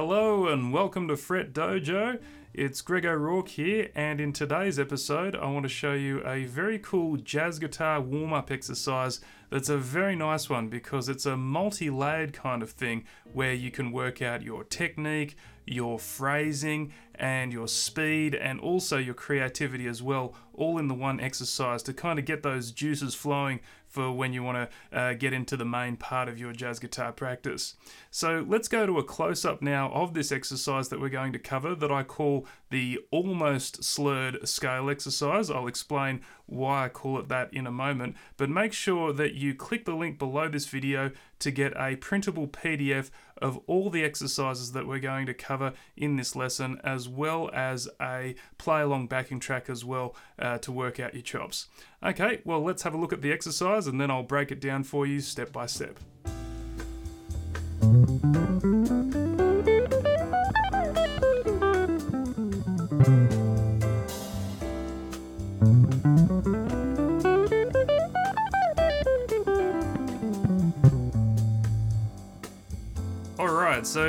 Hello and welcome to Fret Dojo. It's Greg O'Rourke here, and in today's episode, I want to show you a very cool jazz guitar warm up exercise that's a very nice one because it's a multi layered kind of thing where you can work out your technique, your phrasing, and your speed, and also your creativity as well, all in the one exercise to kind of get those juices flowing for when you want to uh, get into the main part of your jazz guitar practice. So let's go to a close up now of this exercise that we're going to cover that I call the almost slurred scale exercise. I'll explain why I call it that in a moment, but make sure that you click the link below this video to get a printable PDF of all the exercises that we're going to cover in this lesson, as well as a play along backing track as well uh, to work out your chops. Okay, well, let's have a look at the exercise and then I'll break it down for you step by step.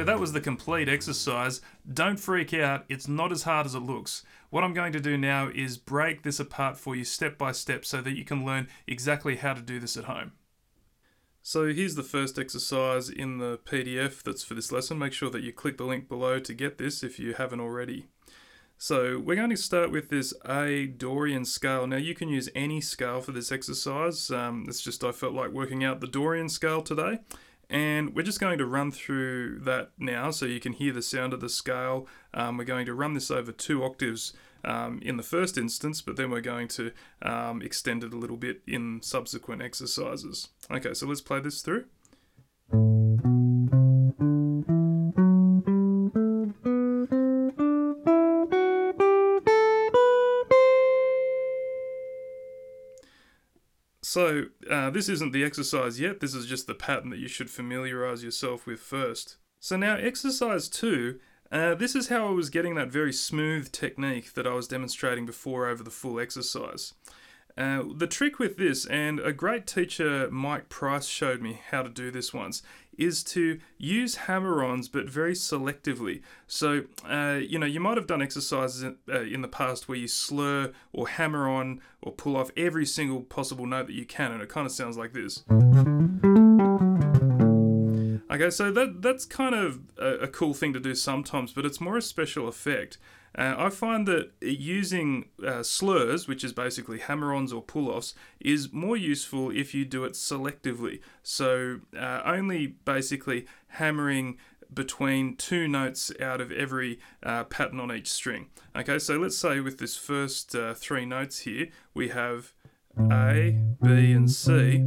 That was the complete exercise. Don't freak out, it's not as hard as it looks. What I'm going to do now is break this apart for you step by step so that you can learn exactly how to do this at home. So here's the first exercise in the PDF that's for this lesson. Make sure that you click the link below to get this if you haven't already. So we're going to start with this A Dorian scale. Now you can use any scale for this exercise. Um, it's just I felt like working out the Dorian scale today. And we're just going to run through that now so you can hear the sound of the scale. Um, we're going to run this over two octaves um, in the first instance, but then we're going to um, extend it a little bit in subsequent exercises. Okay, so let's play this through. So, uh, this isn't the exercise yet, this is just the pattern that you should familiarize yourself with first. So, now exercise two, uh, this is how I was getting that very smooth technique that I was demonstrating before over the full exercise. Uh, the trick with this, and a great teacher, Mike Price, showed me how to do this once, is to use hammer ons but very selectively. So, uh, you know, you might have done exercises in, uh, in, the past where you slur or hammer on or pull off every single possible note that you can, and it kind of sounds like this. Okay, so that that's kind of a, a cool thing to do sometimes, but it's more a special effect. Uh, I find that using uh, slurs, which is basically hammer ons or pull offs, is more useful if you do it selectively. So, uh, only basically hammering between two notes out of every uh, pattern on each string. Okay, so let's say with this first uh, three notes here, we have A, B, and C.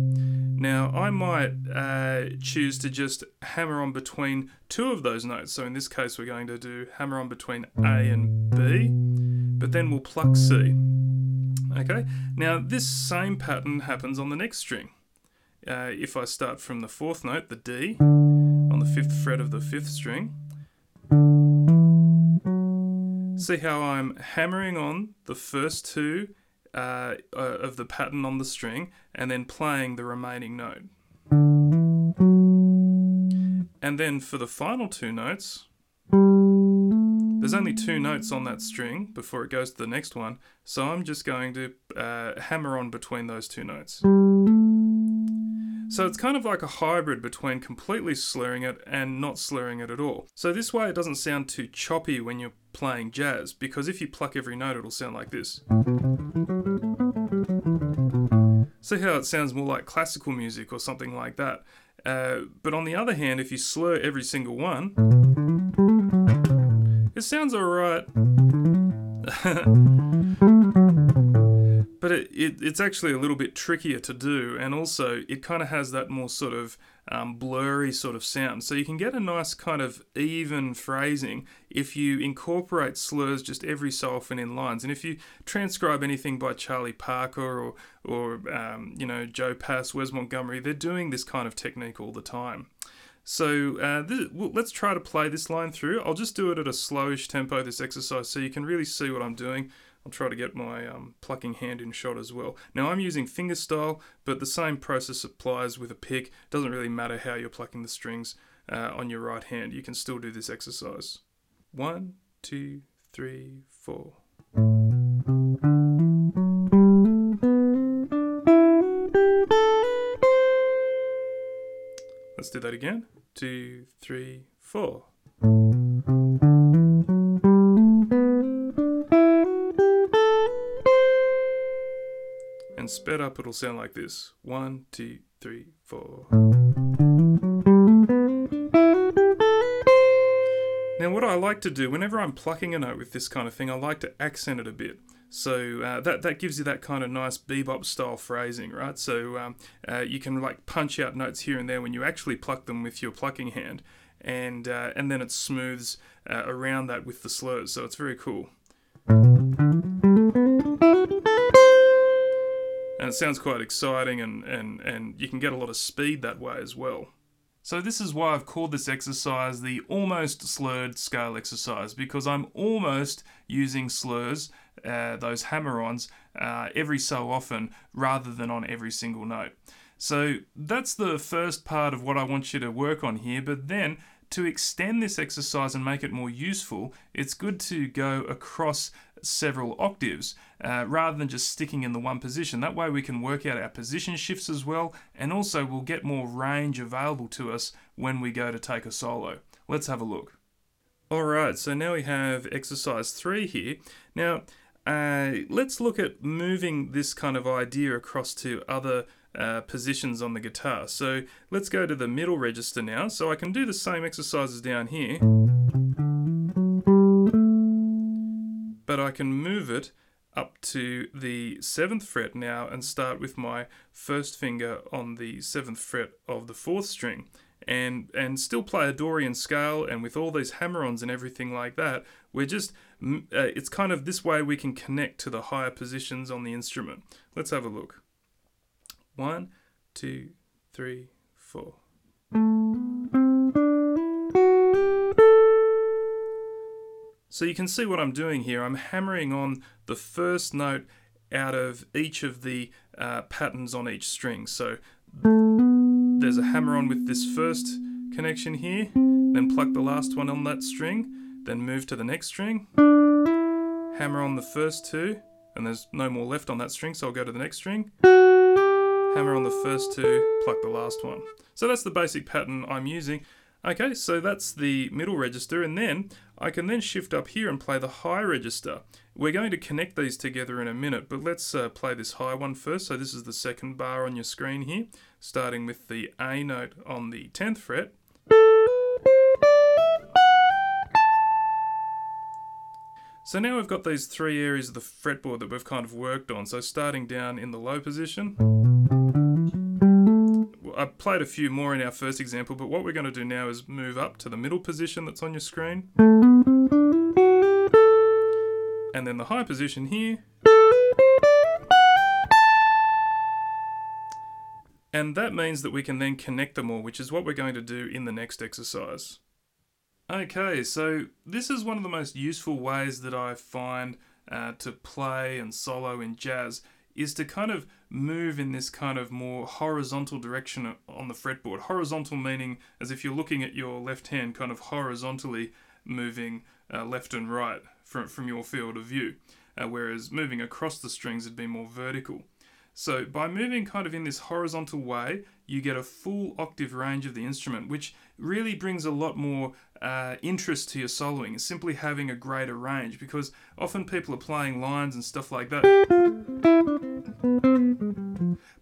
Now, I might uh, choose to just hammer on between two of those notes. So in this case, we're going to do hammer on between A and B, but then we'll pluck C. Okay, now this same pattern happens on the next string. Uh, if I start from the fourth note, the D, on the fifth fret of the fifth string, see how I'm hammering on the first two uh, uh, of the pattern on the string and then playing the remaining note. And then for the final two notes, there's only two notes on that string before it goes to the next one, so I'm just going to uh, hammer on between those two notes. So it's kind of like a hybrid between completely slurring it and not slurring it at all. So this way it doesn't sound too choppy when you're playing jazz, because if you pluck every note, it'll sound like this. See how it sounds more like classical music or something like that. Uh, but on the other hand, if you slur every single one, it sounds alright. it, it's actually a little bit trickier to do, and also it kind of has that more sort of um, blurry sort of sound. So you can get a nice kind of even phrasing if you incorporate slurs just every so often in lines. And if you transcribe anything by Charlie Parker or or um, you know Joe Pass, Wes Montgomery, they're doing this kind of technique all the time. So uh, this, well, let's try to play this line through. I'll just do it at a slowish tempo, this exercise, so you can really see what I'm doing. I'll try to get my um, plucking hand in shot as well. Now I'm using finger style, but the same process applies with a pick. It Doesn't really matter how you're plucking the strings. uh, on your right hand, you can still do this exercise. One, two, three, four. Let's do that again. Two, three, four. Up, it'll sound like this. One, two, three, four. Now, what I like to do whenever I'm plucking a note with this kind of thing, I like to accent it a bit. So uh, that that gives you that kind of nice bebop style phrasing, right? So um, uh, you can like punch out notes here and there when you actually pluck them with your plucking hand, and uh, and then it smooths uh, around that with the slurs. So it's very cool. And it sounds quite exciting, and, and, and you can get a lot of speed that way as well. So this is why I've called this exercise the almost slurred scale exercise because I'm almost using slurs, uh, those hammer-ons, uh, every so often rather than on every single note. So that's the first part of what I want you to work on here, but then to extend this exercise and make it more useful, it's good to go across several octaves uh, rather than just sticking in the one position. That way we can work out our position shifts as well and also we'll get more range available to us when we go to take a solo. Let's have a look. Alright, so now we have exercise 3 here. Now, uh, let's look at moving this kind of idea across to other uh, positions on the guitar. So let's go to the middle register now. So I can do the same exercises down here. But I can move it up to the 7th fret now and start with my first finger on the 7th fret of the 4th string. And and still play a Dorian scale and with all these hammer-ons and everything like that we're just uh, it's kind of this way we can connect to the higher positions on the instrument. Let's have a look. One two three four So you can see what I'm doing here. I'm hammering on the first note out of each of the uh, patterns on each string. So there's a hammer on with this first connection here, then pluck the last one on that string, then move to the next string, hammer on the first two, and there's no more left on that string, so I'll go to the next string, hammer on the first two, pluck the last one. So that's the basic pattern I'm using. Okay, so that's the middle register, and then I can then shift up here and play the high register. We're going to connect these together in a minute, but let's uh, play this high one first. So this is the second bar on your screen here, starting with the A note on the 10th fret. So now we've got these three areas of the fretboard that we've kind of worked on. So starting down in the low position, I played a few more in our first example, but what we're going to do now is move up to the middle position that's on your screen. And then the high position here. And that means that we can then connect them all, which is what we're going to do in the next exercise. Okay, so this is one of the most useful ways that I find uh, to play and solo in jazz is to kind of move in this kind of more horizontal direction on the fretboard. Horizontal meaning as if you're looking at your left hand, kind of horizontally moving uh, left and right from, from your field of view, uh, whereas moving across the strings would be more vertical. So by moving kind of in this horizontal way, you get a full octave range of the instrument, which really brings a lot more uh, interest to your soloing, simply having a greater range, because often people are playing lines and stuff like that.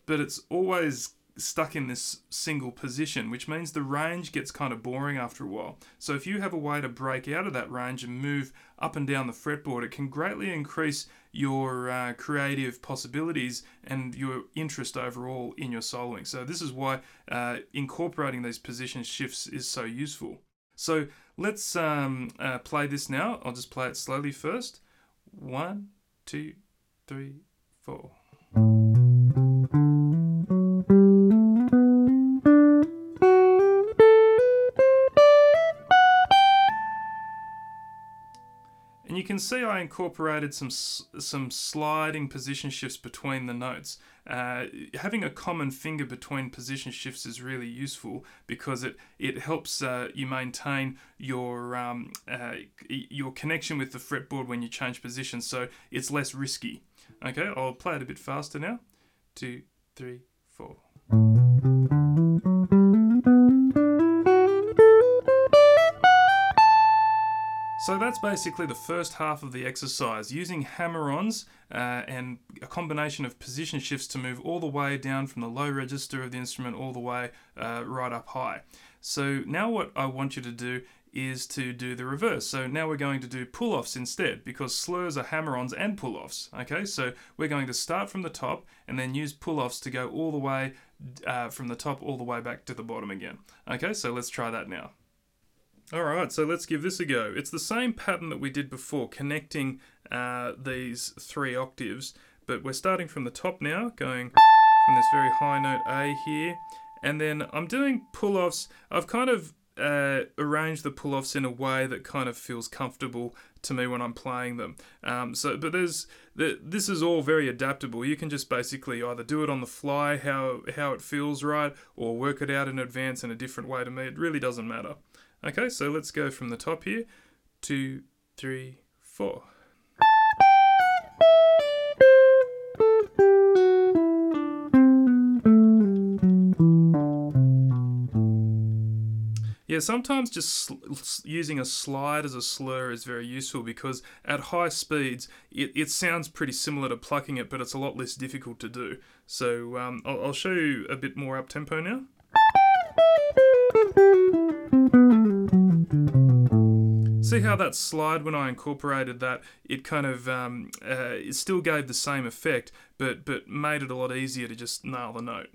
But it's always stuck in this single position, which means the range gets kind of boring after a while. So if you have a way to break out of that range and move up and down the fretboard, it can greatly increase your uh, creative possibilities and your interest overall in your soloing. So this is why uh, incorporating these position shifts is so useful. So let's um, uh, play this now. I'll just play it slowly first. One, two, three, four. See I incorporated some some sliding position shifts between the notes. Uh, having a common finger between position shifts is really useful because it it helps uh, you maintain your um, uh, your connection with the fretboard when you change position, so it's less risky. Okay, I'll play it a bit faster now. Two, three, four. So that's basically the first half of the exercise, using hammer-ons uh, and a combination of position shifts to move all the way down from the low register of the instrument all the way uh, right up high. So now what I want you to do is to do the reverse. So now we're going to do pull-offs instead because slurs are hammer-ons and pull-offs. Okay, so we're going to start from the top and then use pull-offs to go all the way uh, from the top all the way back to the bottom again. Okay, so let's try that now. Alright, so let's give this a go. It's the same pattern that we did before, connecting uh, these three octaves, but we're starting from the top now, going from this very high note A here, and then I'm doing pull-offs. I've kind of uh, arranged the pull-offs in a way that kind of feels comfortable to me when I'm playing them. Um, so, but there's the, this is all very adaptable. You can just basically either do it on the fly, how how it feels right, or work it out in advance in a different way. To me, it really doesn't matter. Okay, so let's go from the top here. Two, three, four. Yeah, sometimes just using a slide as a slur is very useful because at high speeds it, it sounds pretty similar to plucking it, but it's a lot less difficult to do. So um, I'll, I'll show you a bit more up tempo now. See how that slide, when I incorporated that, it kind of um, uh, it still gave the same effect, but but made it a lot easier to just nail the note.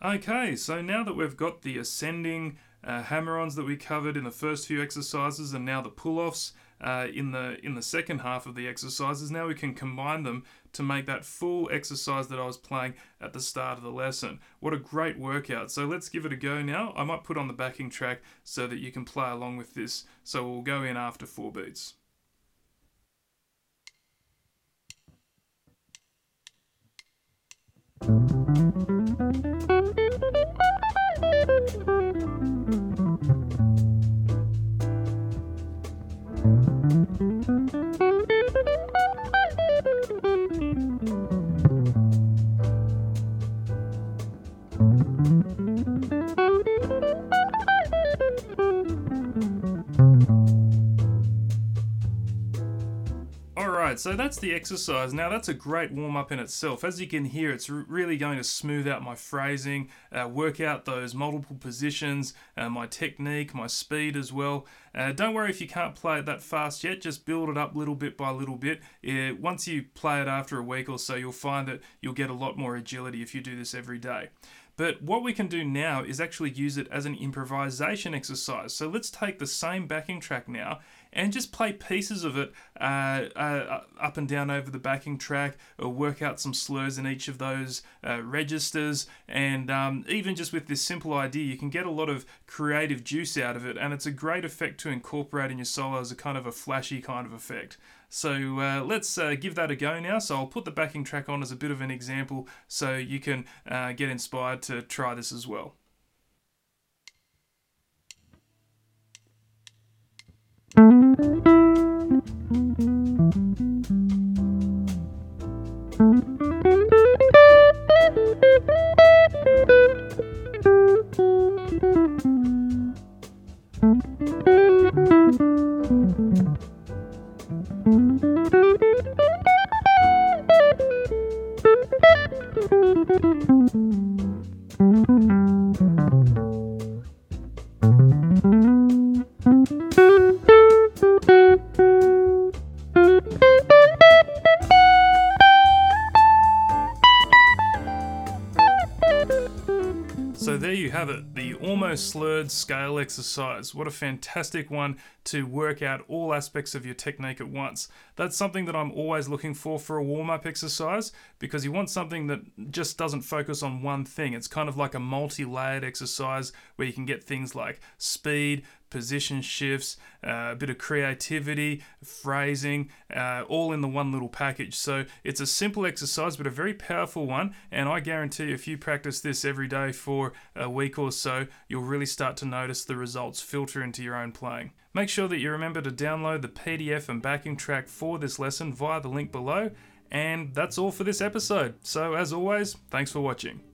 Okay, so now that we've got the ascending uh, hammer-ons that we covered in the first few exercises, and now the pull-offs uh, in the in the second half of the exercises. Now we can combine them to make that full exercise that I was playing at the start of the lesson. What a great workout! So let's give it a go now. I might put on the backing track so that you can play along with this. So we'll go in after four beats. So that's the exercise. Now that's a great warm up in itself. As you can hear, it's really going to smooth out my phrasing, uh, work out those multiple positions, uh, my technique, my speed as well. Uh, don't worry if you can't play it that fast yet, just build it up little bit by little bit. once you play it after a week or so, you'll find that you'll get a lot more agility if you do this every day. But what we can do now is actually use it as an improvisation exercise. So let's take the same backing track now and just play pieces of it uh, uh, up and down over the backing track or work out some slurs in each of those uh, registers. And um, even just with this simple idea, you can get a lot of creative juice out of it. And it's a great effect to incorporate in your solo as a kind of a flashy kind of effect. So uh, let's uh, give that a go now. So I'll put the backing track on as a bit of an example so you can uh, get inspired to try this as well. Almost slurred scale exercise. What a fantastic one to work out all aspects of your technique at once. That's something that I'm always looking for for a warm up exercise because you want something that just doesn't focus on one thing. It's kind of like a multi layered exercise where you can get things like speed, position shifts, uh, a bit of creativity, phrasing, uh, all in the one little package. So it's a simple exercise, but a very powerful one. And I guarantee if you practice this every day for a week or so, you'll really start to notice the results filter into your own playing. Make sure that you remember to download the PDF and backing track for this lesson via the link below. And that's all for this episode. So, as always, thanks for watching.